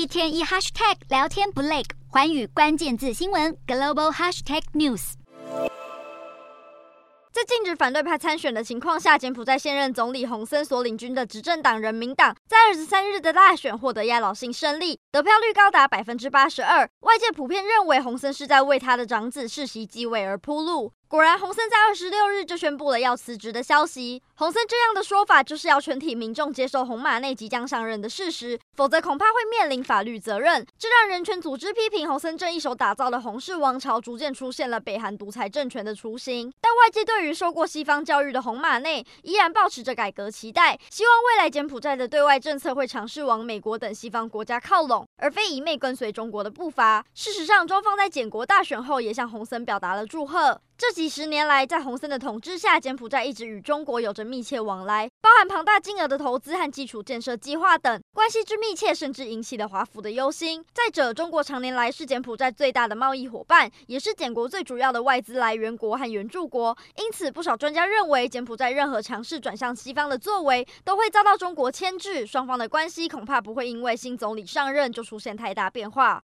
一天一 hashtag 聊天不累，寰宇关键字新闻 global hashtag news。在禁止反对派参选的情况下，柬埔寨现任总理洪森所领军的执政党人民党在二十三日的大选获得压倒性胜利，得票率高达百分之八十二。外界普遍认为洪森是在为他的长子世袭继位而铺路。果然，洪森在二十六日就宣布了要辞职的消息。洪森这样的说法，就是要全体民众接受洪马内即将上任的事实，否则恐怕会面临法律责任。这让人权组织批评洪森正一手打造的洪氏王朝，逐渐出现了北韩独裁政权的雏形。但外界对于受过西方教育的洪马内，依然抱持着改革期待，希望未来柬埔寨的对外政策会尝试往美国等西方国家靠拢，而非一昧跟随中国的步伐。事实上，中方在柬国大选后，也向洪森表达了祝贺。这几十年来，在洪森的统治下，柬埔寨一直与中国有着密切往来，包含庞大金额的投资和基础建设计划等，关系之密切，甚至引起了华府的忧心。再者，中国常年来是柬埔寨最大的贸易伙伴，也是柬国最主要的外资来源国和援助国，因此，不少专家认为，柬埔寨任何尝试转向西方的作为，都会遭到中国牵制，双方的关系恐怕不会因为新总理上任就出现太大变化。